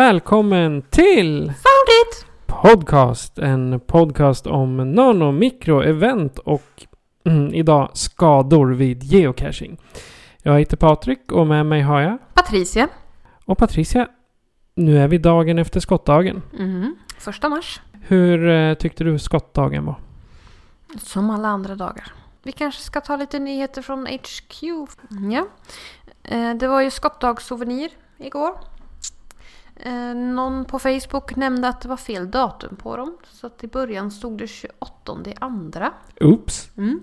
Välkommen till Found it! Podcast. En podcast om nano, mikro, event och mm, idag skador vid geocaching. Jag heter Patrik och med mig har jag Patricia. och Patricia. Nu är vi dagen efter skottdagen. Mhm. Första mars. Hur eh, tyckte du skottdagen var? Som alla andra dagar. Vi kanske ska ta lite nyheter från HQ. Ja. Eh, Det var ju skottdagssouvenir igår. Eh, Någon på Facebook nämnde att det var fel datum på dem. Så att i början stod det 28 andra. Oops. Mm.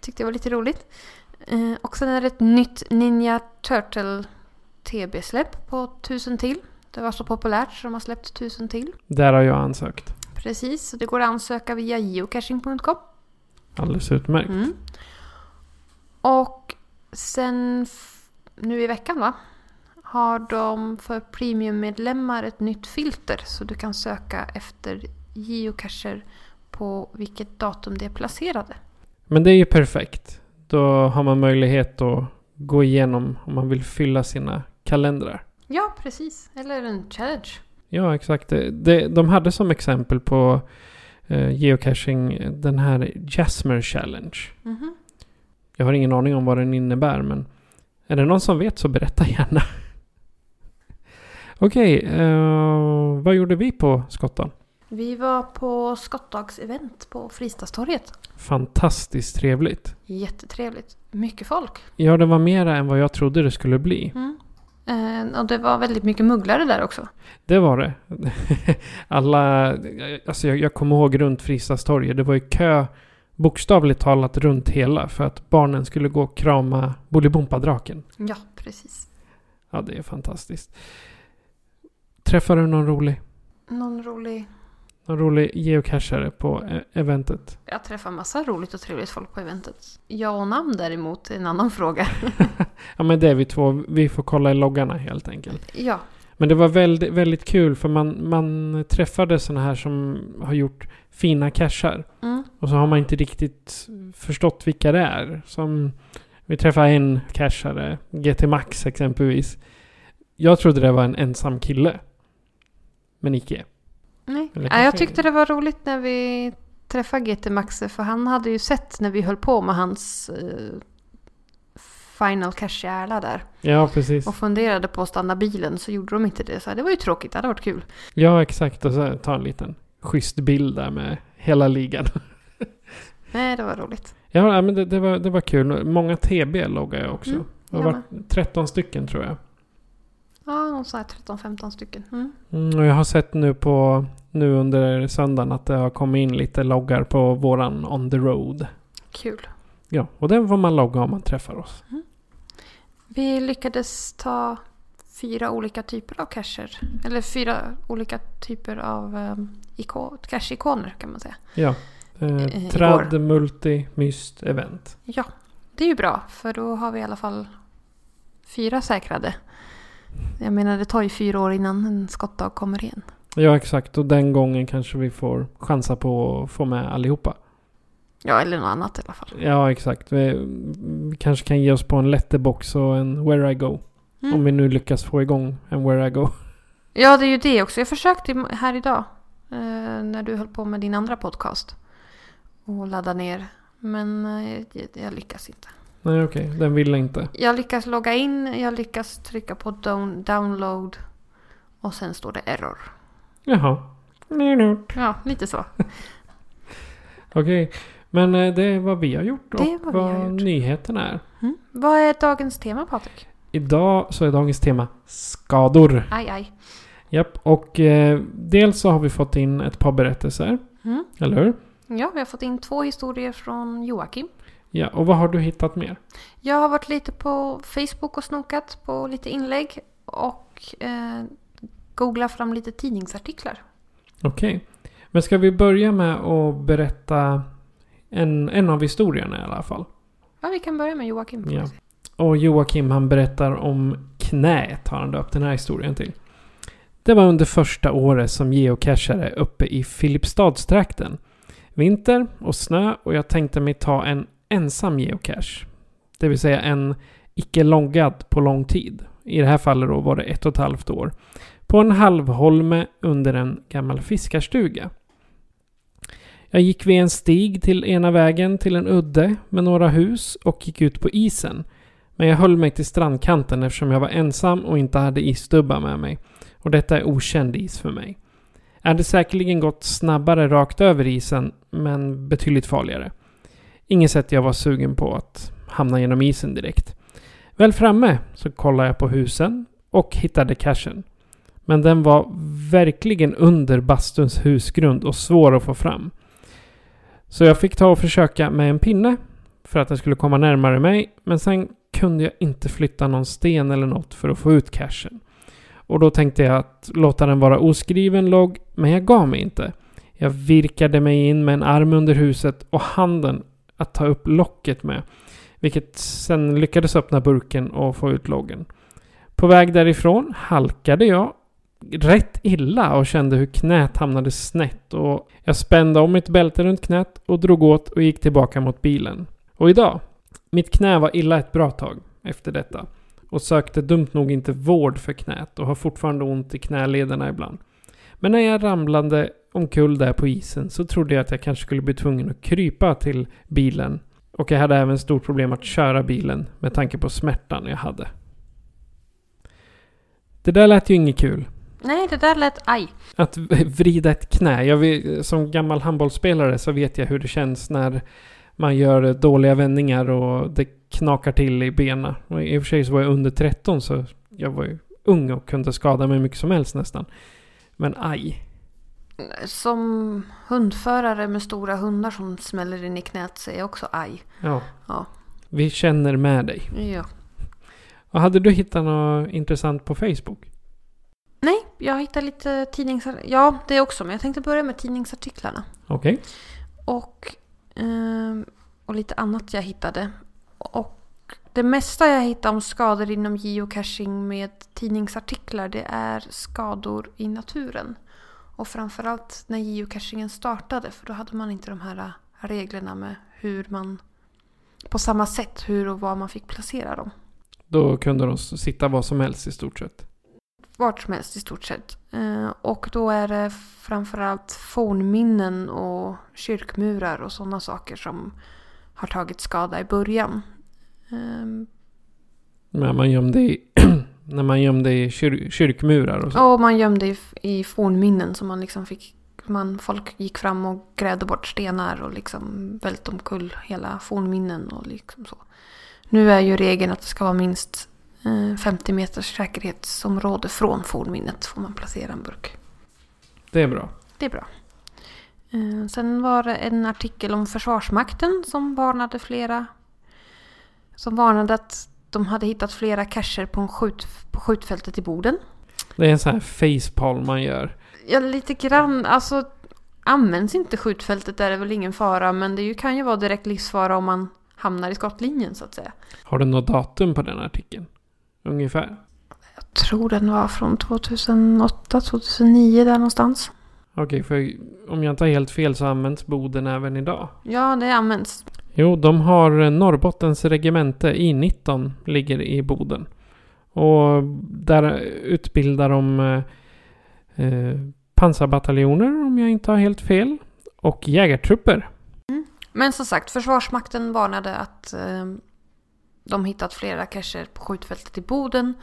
Tyckte jag var lite roligt. Eh, och sen är det ett nytt Ninja Turtle TB-släpp på 1000 till. Det var så populärt så de har släppt 1000 till. Där har jag ansökt. Precis, så det går att ansöka via geocaching.com. Alldeles utmärkt. Mm. Och sen nu i veckan va? Har de för premiummedlemmar ett nytt filter så du kan söka efter geocacher på vilket datum de är placerade. Men det är ju perfekt. Då har man möjlighet att gå igenom om man vill fylla sina kalendrar. Ja, precis. Eller en challenge. Ja, exakt. Det, de hade som exempel på eh, geocaching den här Jasmer Challenge. Mhm. Jag har ingen aning om vad den innebär, men är det någon som vet så berätta gärna. Okej, eh, vad gjorde vi på Skottan? Vi var på skottdagsevent på Fristadstorget. Fantastiskt trevligt. Jättetrevligt. Mycket folk. Ja, det var mera än vad jag trodde det skulle bli. Mm. Eh, och det var väldigt mycket mugglare där också. Det var det. Alla, alltså jag, jag kommer ihåg runt Fristadstorget, det var ju kö bokstavligt talat runt hela för att barnen skulle gå och krama Bolibompa-draken. Ja, precis. Ja, det är fantastiskt. Träffade du någon rolig, Någon rolig... någon rolig geocachare på e- eventet? Jag träffar massa roligt och trevligt folk på eventet. Ja och namn däremot är en annan fråga. Ja, men det är vi två. Vi får kolla i loggarna helt enkelt. ja. Men det var väldigt, väldigt kul för man, man träffade sådana här som har gjort fina cachar. Mm. Och så har man inte riktigt förstått vilka det är. Som vi träffade en cashare, GT Max exempelvis. Jag trodde det var en ensam kille. Men icke. Nej. Ja, jag tyckte det var roligt när vi träffade GT Maxe för han hade ju sett när vi höll på med hans eh, Final Cash Järla där. Ja, precis. Och funderade på att stanna bilen så gjorde de inte det. Så det var ju tråkigt, det hade varit kul. Ja, exakt. Och så ta en liten schysst bild där med hela ligan. Nej, det var roligt. Ja, men det, det, var, det var kul. Många TB loggade jag också. Mm, det varit 13 stycken tror jag. Ja, någon sån här 13-15 stycken. Mm. Mm, och jag har sett nu på nu under söndagen att det har kommit in lite loggar på våran On the Road. Kul. Ja, och den får man logga om man träffar oss. Vi lyckades ta fyra olika typer av cacher. Eller fyra olika typer av um, iko- cache-ikoner kan man säga. Ja. Eh, Eh, trad, igår. multi, myst, event. Ja, det är ju bra för då har vi i alla fall fyra säkrade. Jag menar det tar ju fyra år innan en skottdag kommer igen. Ja, exakt. Och den gången kanske vi får chansa på att få med allihopa. Ja, eller något annat i alla fall. Ja, exakt. Vi, vi kanske kan ge oss på en letterbox och en Where I Go. Mm. Om vi nu lyckas få igång en Where I Go. Ja, det är ju det också. Jag försökte här idag. Eh, när du höll på med din andra podcast. Och ladda ner. Men eh, jag lyckas inte. Nej, okej. Den ville inte. Jag lyckas logga in. Jag lyckas trycka på down, download. Och sen står det error. Jaha. Ja, lite så. Okej, men eh, det är vad vi har gjort och Det är vad vi har vad gjort. nyheterna är. Mm. Vad är dagens tema Patrik? Idag så är dagens tema skador. Aj, aj. Japp, och eh, dels så har vi fått in ett par berättelser, Mm. eller hur? Ja, vi har fått in två historier från Joakim. Ja, och vad har du hittat mer? Jag har varit lite på Facebook och snokat på lite inlägg och eh, googlat fram lite tidningsartiklar. Okej. Men ska vi börja med att berätta en, en av historierna i alla fall? Ja, vi kan börja med Joakim. Ja. Och Joakim han berättar om knät har han döpt den här historien till. Det var under första året som geocachare uppe i Filipstadstrakten. Vinter och snö och jag tänkte mig ta en ensam geocache. Det vill säga en icke loggad på lång tid. I det här fallet då var det ett och ett halvt år. På en halvholme under en gammal fiskarstuga. Jag gick vid en stig till ena vägen till en udde med några hus och gick ut på isen. Men jag höll mig till strandkanten eftersom jag var ensam och inte hade isdubbar med mig. Och detta är okänd is för mig. Jag hade säkerligen gått snabbare rakt över isen, men betydligt farligare. Inget sätt jag var sugen på att hamna genom isen direkt. Väl framme så kollade jag på husen och hittade cachen. Men den var verkligen under bastuns husgrund och svår att få fram. Så jag fick ta och försöka med en pinne för att den skulle komma närmare mig. Men sen kunde jag inte flytta någon sten eller något för att få ut cachen. Och då tänkte jag att låta den vara oskriven logg, men jag gav mig inte. Jag virkade mig in med en arm under huset och handen att ta upp locket med. Vilket sen lyckades öppna burken och få ut loggen. På väg därifrån halkade jag rätt illa och kände hur knät hamnade snett och jag spände om mitt bälte runt knät och drog åt och gick tillbaka mot bilen. Och idag, mitt knä var illa ett bra tag efter detta och sökte dumt nog inte vård för knät och har fortfarande ont i knälederna ibland. Men när jag ramlade omkull där på isen så trodde jag att jag kanske skulle bli tvungen att krypa till bilen och jag hade även stort problem att köra bilen med tanke på smärtan jag hade. Det där lät ju inget kul. Nej, det där lät aj. Att vrida ett knä. Jag vet, som gammal handbollsspelare så vet jag hur det känns när man gör dåliga vändningar och det knakar till i benen. Och I och för sig så var jag under 13 så jag var ju ung och kunde skada mig mycket som helst nästan. Men aj. Som hundförare med stora hundar som smäller in i knät säger jag också aj. Ja. Ja. Vi känner med dig. Ja. Och hade du hittat något intressant på Facebook? Nej, jag hittade lite tidningsartiklar. Ja, det också. Men jag tänkte börja med tidningsartiklarna. Okej. Och, ehm, och lite annat jag hittade. Och det mesta jag hittade om skador inom geocaching med tidningsartiklar det är skador i naturen. Och framförallt när geocachingen startade för då hade man inte de här reglerna med hur man på samma sätt hur och var man fick placera dem. Då kunde de sitta vad som helst i stort sett. Vart som helst i stort sett. Eh, Och då är det framförallt fornminnen och kyrkmurar och sådana saker som har tagit skada i början. Ehm, När man gömde i, när man gömde i kyr, kyrkmurar och så. Och man gömde i, i fornminnen som man liksom fick... Man, folk gick fram och grävde bort stenar och liksom välte omkull hela fornminnen och liksom så. Nu är ju regeln att det ska vara minst eh, 50 meters säkerhetsområde från fornminnet får man placera en burk. Det är bra. Det är bra. Eh, Sen var det en artikel om Försvarsmakten som varnade flera. Som varnade att de hade hittat flera cacher på, skjut, på skjutfältet i Boden. Det är en sån här facepalm man gör. Ja, lite grann. Alltså, används inte skjutfältet är det väl ingen fara. Men det kan ju vara direkt livsfara om man hamnar i skottlinjen så att säga. Har du något datum på den artikeln? Ungefär? Jag tror den var från 2008, 2009 där någonstans. Okej, för om jag inte har helt fel så används Boden även idag. Ja, det används. Jo, de har Norrbottens regemente I19 ligger i Boden. Och där utbildar de eh, eh, pansarbataljoner om jag inte har helt fel. Och jägartrupper. Mm. Men som sagt, Försvarsmakten varnade att eh, de hittat flera cacher på skjutfältet i Boden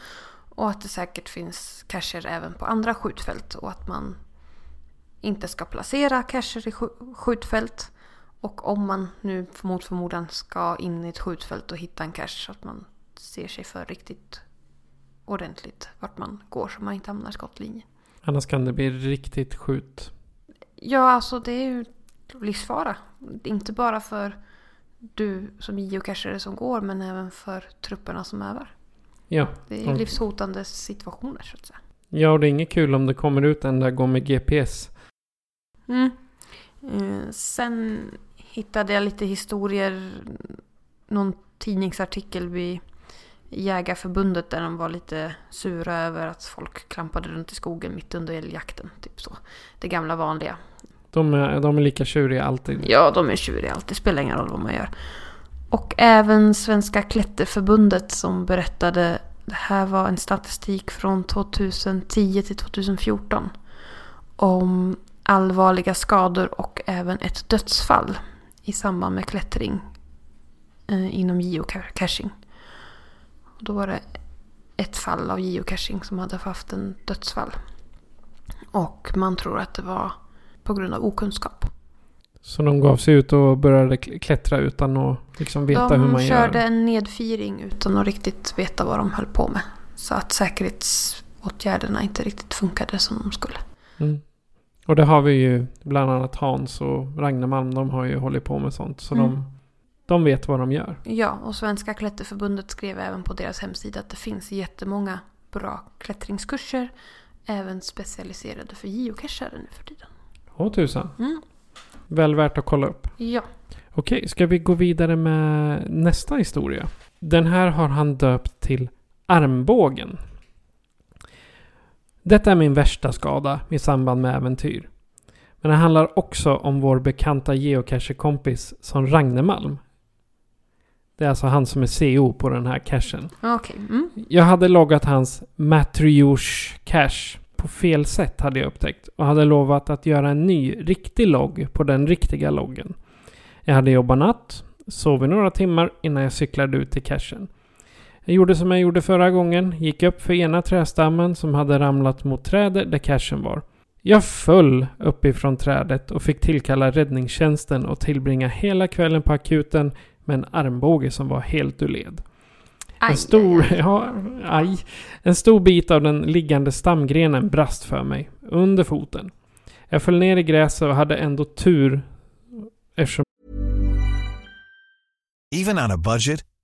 och att det säkert finns cacher även på andra skjutfält och att man inte ska placera cacher i skjutfält. Och om man nu mot förmodan ska in i ett skjutfält och hitta en cache så att man ser sig för riktigt ordentligt vart man går så man inte hamnar i skottlinjen. Annars kan det bli riktigt skjut. Ja, alltså det är ju livsfara. Inte bara för du som geocachare som går men även för trupperna som övar. Ja. Det är livshotande situationer så att säga. Ja, och det är inget kul om det kommer ut en där går med GPS. Mm. Eh, sen hittade jag lite historier. Någon tidningsartikel vid Jägarförbundet där de var lite sura över att folk klampade runt i skogen mitt under älgjakten. Typ så. Det gamla vanliga. De är, de är lika tjuriga alltid. Ja, de är tjuriga alltid. Det spelar ingen roll vad man gör. Och även Svenska Klätterförbundet som berättade. Det här var en statistik från 2010 till 2014. Om allvarliga skador och även ett dödsfall i samband med klättring eh, inom geocaching. Och Då var det ett fall av geocaching som hade haft en dödsfall. Och man tror att det var på grund av okunskap. Så de gav sig ut och började kl- klättra utan att liksom veta de hur man körde gör. en nedfiring utan att riktigt veta vad de höll på med. Så att säkerhetsåtgärderna inte riktigt funkade som de skulle. Mm. Och det har vi ju bland annat Hans och Ragnar Malm. De har ju hållit på med sånt. Så Mm. de, de vet vad de gör. Ja, och Svenska Klätterförbundet skrev även på deras hemsida att det finns jättemånga bra klättringskurser. Även specialiserade för geocachare nu för tiden. Åh tusan. Mm. Väl värt att kolla upp. Ja. Okej, ska vi gå vidare med nästa historia? Den här har han döpt till Armbågen. Detta är min värsta skada i samband med äventyr. Men det handlar också om vår bekanta geocache-kompis som Ragnemalm. Det är alltså han som är CO på den här cachen. Okej. Mm. Jag hade loggat hans Matryosh cache på fel sätt hade jag upptäckt. Och hade lovat att göra en ny riktig logg på den riktiga loggen. Jag hade jobbat natt, sov i några timmar innan jag cyklade ut till cachen. Jag gjorde som jag gjorde förra gången, gick upp för ena trästammen som hade ramlat mot trädet där cachen var. Jag föll uppifrån trädet och fick tillkalla räddningstjänsten och tillbringa hela kvällen på akuten med en armbåge som var helt ur led. Aj, En stor, aj, aj. ja, aj. En stor bit av den liggande stamgrenen brast för mig, under foten. Jag föll ner i gräset och hade ändå tur eftersom Even on a budget,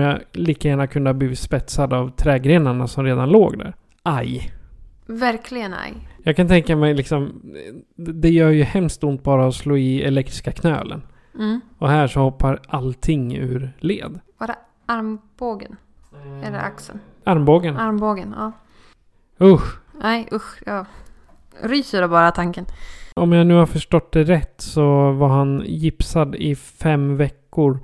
jag lika gärna kunde ha blivit spetsad av trädgrenarna som redan låg där. Aj. Verkligen aj. Jag kan tänka mig liksom, det gör ju hemskt ont bara att slå i elektriska knölen. Mm. Och här så hoppar allting ur led. Var det armbågen? Eller axeln? Armbågen. Armbågen, ja. Usch. Nej usch, jag ryser av bara tanken. Om jag nu har förstått det rätt så var han gipsad i fem veckor.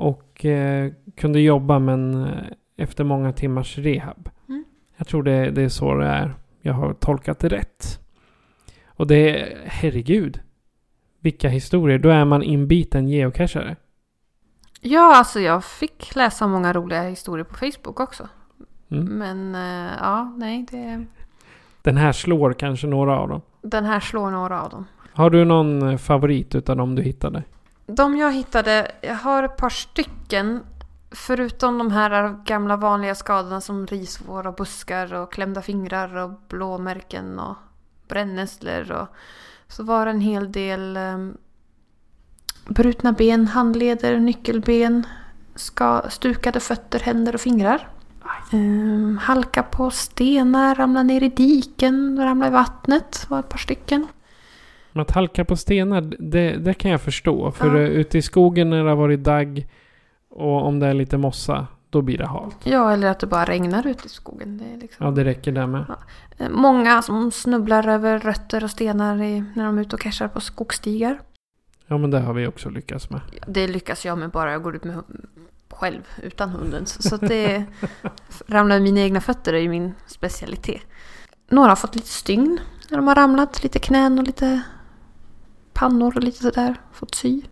Och eh, kunde jobba men eh, efter många timmars rehab. Mm. Jag tror det, det är så det är. Jag har tolkat det rätt. Och det är, herregud. Vilka historier. Då är man inbiten geocachare. Ja, alltså jag fick läsa många roliga historier på Facebook också. Mm. Men eh, ja, nej, det, Den här slår kanske några av dem. den här slår några av dem. Har du någon eh, favorit utav dem du hittade? De jag hittade, jag har ett par stycken. Förutom de här gamla vanliga skadorna som risvår och buskar och klämda fingrar och blåmärken och brännässlor och så var det en hel del um, brutna ben, handleder, nyckelben, ska, stukade fötter, händer och fingrar. Um, halka på stenar, ramla ner i diken, ramla i vattnet var ett par stycken. Men att halka på stenar, det, det kan jag förstå. För Ja. ute i skogen när det har varit dagg och om det är lite mossa, då blir det halt. Ja, eller att det bara regnar ute i skogen. Det är liksom... Ja, det räcker där med. Eh, Många som snubblar över rötter och stenar i, när de är ute och cashar på skogsstigar. Ja, men det har vi också lyckats med. Det lyckas jag med bara jag går ut med själv utan hunden. Så att det ramlar i mina egna fötter är ju min specialitet. Några har fått lite stygn när de har ramlat. Lite knän och lite pannor och lite sådär. Fått sy.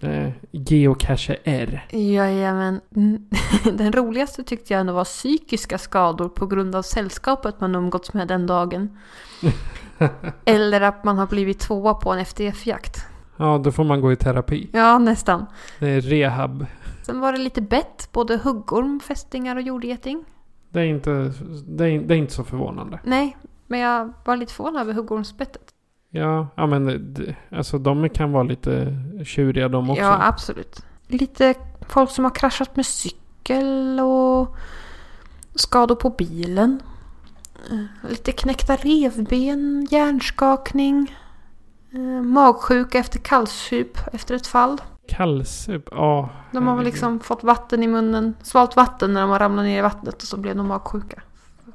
Eh, geocache R. Jajamän. Mm. Den roligaste tyckte jag ändå var psykiska skador på grund av sällskapet man umgåtts med den dagen. Eller att man har blivit tvåa på en FDF-jakt. Ja, då får man gå i terapi. Ja, nästan. Det är rehab. Sen var det lite bett, både huggorm, fästingar och jordgeting. Det är inte, det är, det är inte så förvånande. Nej, men jag var lite förvånad över huggormsbettet. Ja, ja men alltså de kan vara lite tjuriga de också. Ja, absolut. Lite folk som har kraschat med cykel och skador på bilen. Eh, Lite knäckta revben, hjärnskakning. eh, Magsjuka efter kallsup efter ett fall. Kallsup, ja. De har väl liksom fått vatten i munnen, svalt vatten när de har ramlat ner i vattnet och så blev de magsjuka.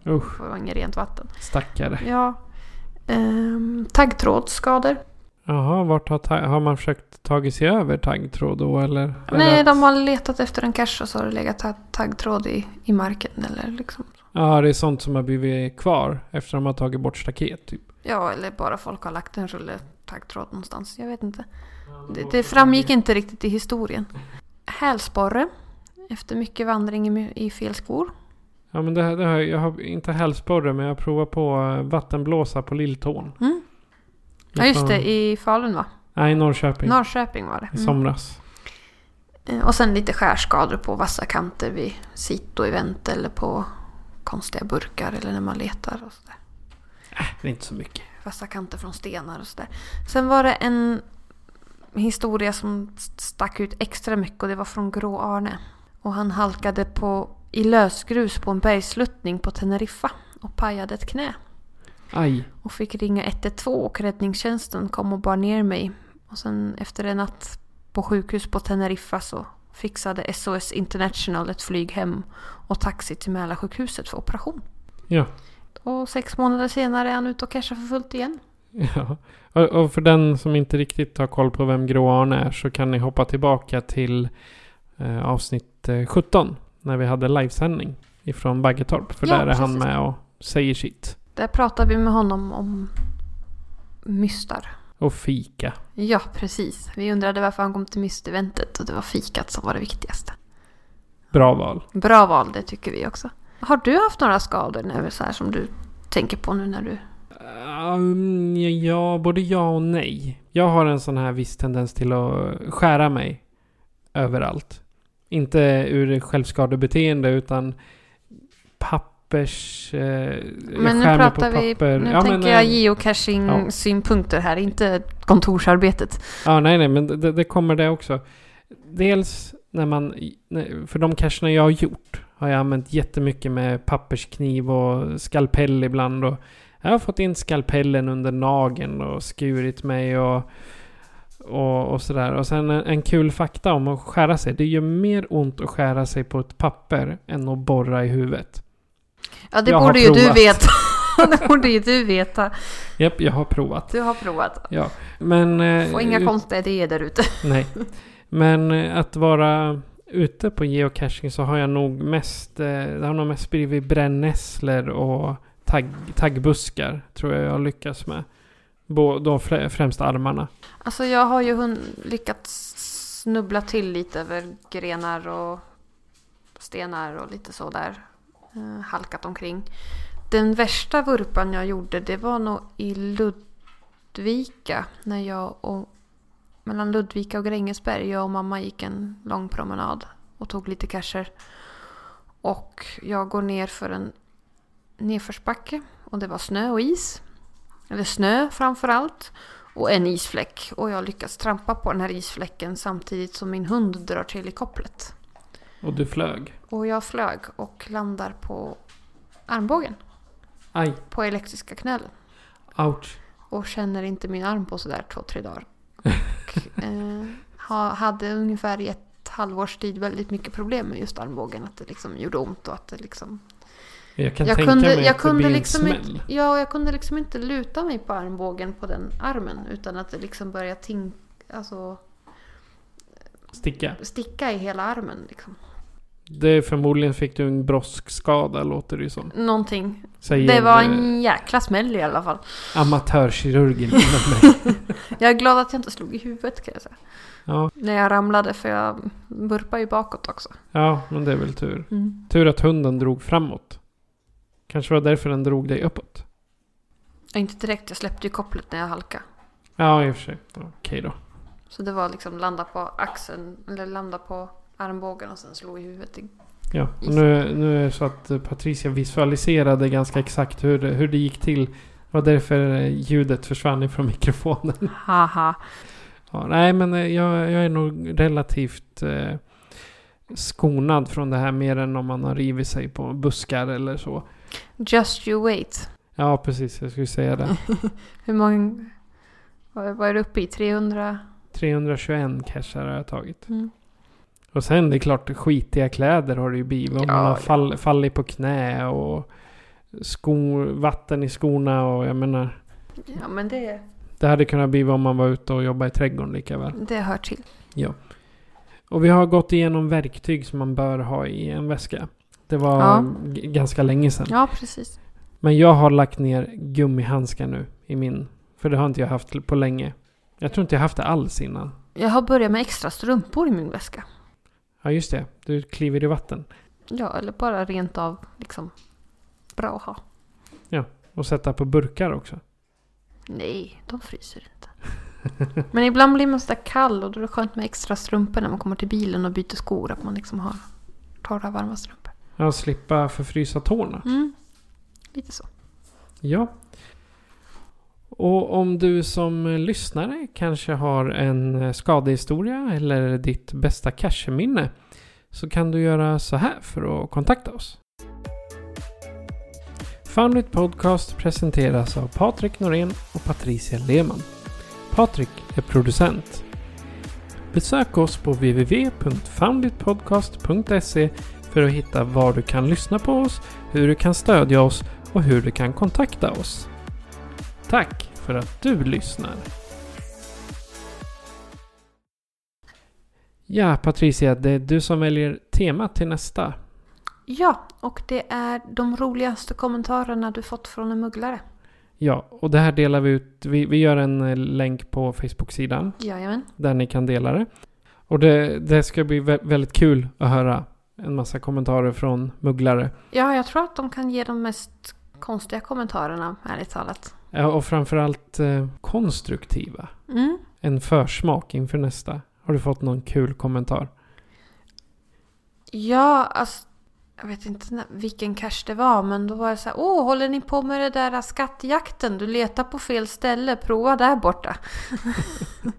Usch, Det var inget rent vatten. stackare. Ja. Um, taggtrådsskador. Jaha, vart har, har man försökt tagit sig över taggtråd då eller? Nej, eller de att- har letat efter en cache och så har det legat ta- taggtråd i, i marken eller liksom. Ja, det är sånt som har blivit kvar efter de har tagit bort staket typ. Ja, eller bara folk har lagt en rulle taggtråd någonstans. Jag vet inte. Det, det framgick inte riktigt i historien. Hälsporre. Efter mycket vandring i, i fel skor. Ja men det, det har, jag har inte hälsporre men jag har provat på eh, vattenblåsa på lilltån. Mm. Ja, just det. I Falun va? Nej, Norrköping. Norrköping var det. I Mm. somras. Eh, Och sen lite skärskador på vassa kanter vid sito-event eller på konstiga burkar eller när man letar och sådär. Det är inte så mycket. Vassa kanter från stenar och sådär. Sen var det en historia som stack ut extra mycket och det var från Grå Arne. Och han halkade på, i lösgrus på en bergsluttning på Teneriffa och pajade ett knä. Aj. Och fick ringa 112 och räddningstjänsten kom och bar ner mig. Och sen efter en natt på sjukhus på Teneriffa så fixade SOS International ett flyg hem och taxi till Mälarsjukhuset för operation. Ja. Och sex månader senare är han ute och cashar för fullt igen. ja. Och, för den som inte riktigt har koll på vem Grå Arne är så kan ni hoppa tillbaka till eh, avsnitt eh, 17. När vi hade livesändning ifrån Baggetorp. För Ja, där är han precis. med och säger sitt. Där pratar vi med honom om mystar. Och fika. Ja, precis. Vi undrade varför han kom till mysteventet och det var fikat som var det viktigaste. Bra val. Bra val, det tycker vi också. Har du haft några skador nu så här som du tänker på nu när du... Um, ja, både ja och nej. Jag har en sån här viss tendens till att skära mig överallt. Inte ur självskadebeteende utan pappers... Eh, Men nu pratar vi... papper. Nu Ja, tänker men, jag eh, geocaching-synpunkter här, inte kontorsarbetet. Ja, nej, nej, men det, det kommer det också. Dels när man... För de cacherna jag har gjort har jag använt jättemycket med papperskniv och skalpell ibland. Och jag har fått in skalpellen under nageln och skurit mig och, och, och sådär. Och sen en, en kul fakta om att skära sig. Det gör mer ont att skära sig på ett papper än att borra i huvudet. Ja, det Jag borde ju du veta. det borde ju du veta. Japp, jag har provat. Du har provat. Ja, men... eh, Få inga konstiga idéer där ute. Nej. Men eh, att vara ute på geocaching så har jag nog mest, eh, det har nog mest blivit brännässlor och tagg, taggbuskar. Tror jag jag har lyckats med de främsta armarna. Alltså jag har ju lyckats snubbla till lite över grenar och stenar och lite sådär. Eh, halkat omkring. Den värsta vurpan jag gjorde det var nog i Ludvika. När jag och, mellan Ludvika och Grängesberg. Jag och mamma gick en lång promenad och tog lite cacher. Och jag går ner för en nedförsbacke och det var snö och is. Eller snö framför allt. Och en isfläck. Och jag lyckas trampa på den här isfläcken samtidigt som min hund drar till i kopplet. Och du flög. Och jag flög och landar på armbågen. Aj, På elektriska knölen. ouch. Och känner inte min arm på sådär två, tre dagar. Och, eh, ha, hade ungefär i ett halvårs tid väldigt mycket problem med just armbågen. Att det liksom gjorde ont och att det liksom... Jag kan Jag tänka kunde, mig jag att kunde det blir liksom en inte, smäll. ja, jag kunde liksom inte luta mig på armbågen på den armen. Utan att det liksom började ting, alltså, Sticka. sticka i hela armen. Liksom. Det förmodligen fick du en broskskada låter det ju som. Någonting. Säger Det var en jäkla smäll i alla fall. amatörkirurgen inom mig. Jag är glad att jag inte slog i huvudet kan jag säga. Ja, När jag ramlade för jag burpade ju bakåt också. ja, men det är väl tur. Mm. Tur att hunden drog framåt. Kanske var därför den drog dig uppåt. Inte direkt, jag släppte ju kopplet när jag halkade. Ja, i och för sig. Okej då. Så det var liksom landa på axeln, eller landa på armbågen och sen slå i huvudet. Ja, och nu, nu är det så att eh, Patricia visualiserade ganska exakt hur, det- hur det gick till. Det var därför eh, ljudet försvann ifrån mikrofonen. Haha. Ja, nej, men eh, jag, jag är nog relativt eh, skonad från det här mer än om man har rivit sig på buskar eller så. Just you wait. Ja, precis. Jag skulle säga det. Hur många... Vad är du uppe i? 300? 321 cashar har jag tagit. Mm. Och sen det är klart, skitiga kläder har det ju blivit. Om Ja, man har ja. fall, fallit på knä och skor, vatten i skorna och jag menar. Ja men det, Det hade kunnat bli om man var ute och jobbade i trädgården lika väl. det hör till. Och vi har gått igenom verktyg som man bör ha i en väska. Det var Ja. ganska länge sedan. Ja precis. Men jag har lagt ner gummihandskar nu i min. För det har inte jag haft på länge. Jag tror inte jag haft det alls innan. Jag har börjat med extra strumpor i min väska. Ja just det, du kliver i vatten. Ja eller bara rent av liksom bra att ha. Och sätta på burkar också. Nej, de fryser inte. Men ibland blir man sådär kall och då är det skönt med extra strumpor när man kommer till bilen och byter skor. Att man liksom har torra varma strumpor. Ja, slippa förfrysa tårna. Mm. Lite så. Ja. Och om du som lyssnare kanske har en eh, skadehistoria eller ditt bästa cashminne så kan du göra så här för att kontakta oss. Foundit Podcast presenteras av Patrik Norén och Patricia Lehmann. Patrik är producent. Besök oss på www.founditpodcast.se för att hitta var du kan lyssna på oss, hur du kan stödja oss och hur du kan kontakta oss. Tack för att du lyssnar. Ja, Patricia, det är du som väljer tema till nästa. Ja, och det är de roligaste kommentarerna du fått från en mugglare. Ja, och det här delar vi ut. Vi, vi gör en eh, länk på Facebook-sidan Jajamän. där ni kan dela det. Och det, det ska bli vä- väldigt kul att höra en massa kommentarer från mugglare. Ja, jag tror att de kan ge de mest konstiga kommentarerna, ärligt talat. Ja, och framförallt eh, konstruktiva. Mm. En försmak inför nästa. Har du fått någon kul kommentar? Ja, alltså, jag vet inte vilken cash det var, men då var det så här, åh, håller ni på med det där skattjakten? Du letar på fel ställe, prova där borta.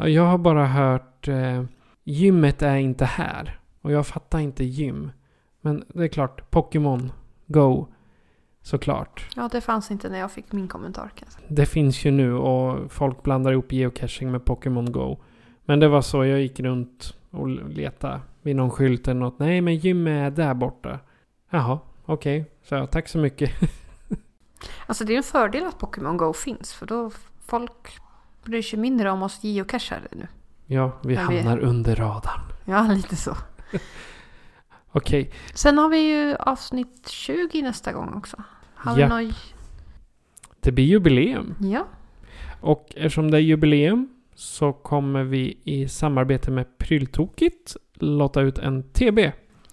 Ja, jag har bara hört eh, gymmet är inte här. Och jag fattar inte gym. Men det är klart, Pokémon Go. Såklart. Ja, det fanns inte när jag fick min kommentar kan jag säga. Det finns ju nu och folk blandar ihop geocaching med Pokémon Go. Men det var så, jag gick runt och letade vid någon skylt eller något. Nej, men gym är där borta. Jaha, okej. Så jag, tack så mycket. Alltså det är en fördel att Pokémon Go finns, för då folk bryr sig mindre om oss geocachare nu. ja, vi Men vi- hamnar under radarn. Ja, lite så. Okej, Sen har vi ju avsnitt 20 nästa gång också. Har Ja. vi något... det blir jubileum. Ja. Och eftersom det är jubileum så kommer vi i samarbete med Pryltokigt låta ut en TB.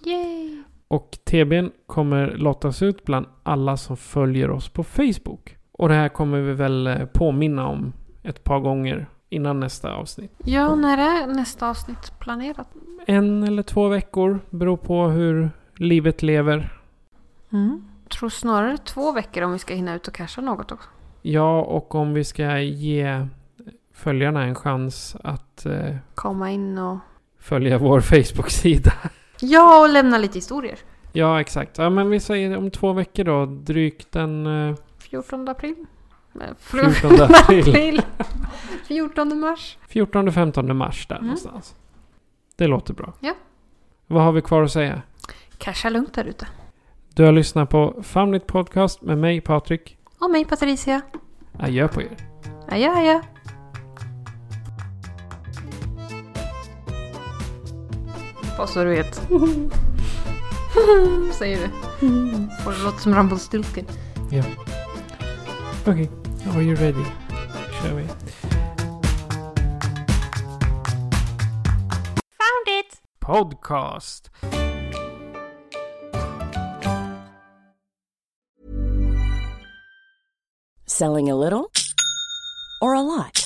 Yay! Och TBn kommer lottas ut bland alla som följer oss på Facebook. Och det här kommer vi väl eh, påminna om ett par gånger innan nästa avsnitt. Ja, när är nästa avsnitt planerat? En eller två veckor beror på hur livet lever. Mm. Tror snarare två veckor om vi ska hinna ut och casha något också. Ja, och om vi ska ge följarna en chans att eh, Komma in och... följa vår Facebook-sida. Ja, och lämna lite historier. Ja, exakt. Ja, men vi säger om två veckor då. Drygt den eh, 14 april. Eh, 14 april. 14 mars. 14-15 mars där Mm. någonstans. Det låter bra. Ja. Vad har vi kvar att säga? Casha lugnt där ute. Du har lyssnat på Famligt Podcast med mig Patrik. Och mig Patricia. Adjö på er. Adjö, adjö. Bara så du vet. Säger du. Får det låta som Rumpelstiltskin. Ja. Okej, are you ready? kör vi. Found it! Podcast. Selling a little or a lot?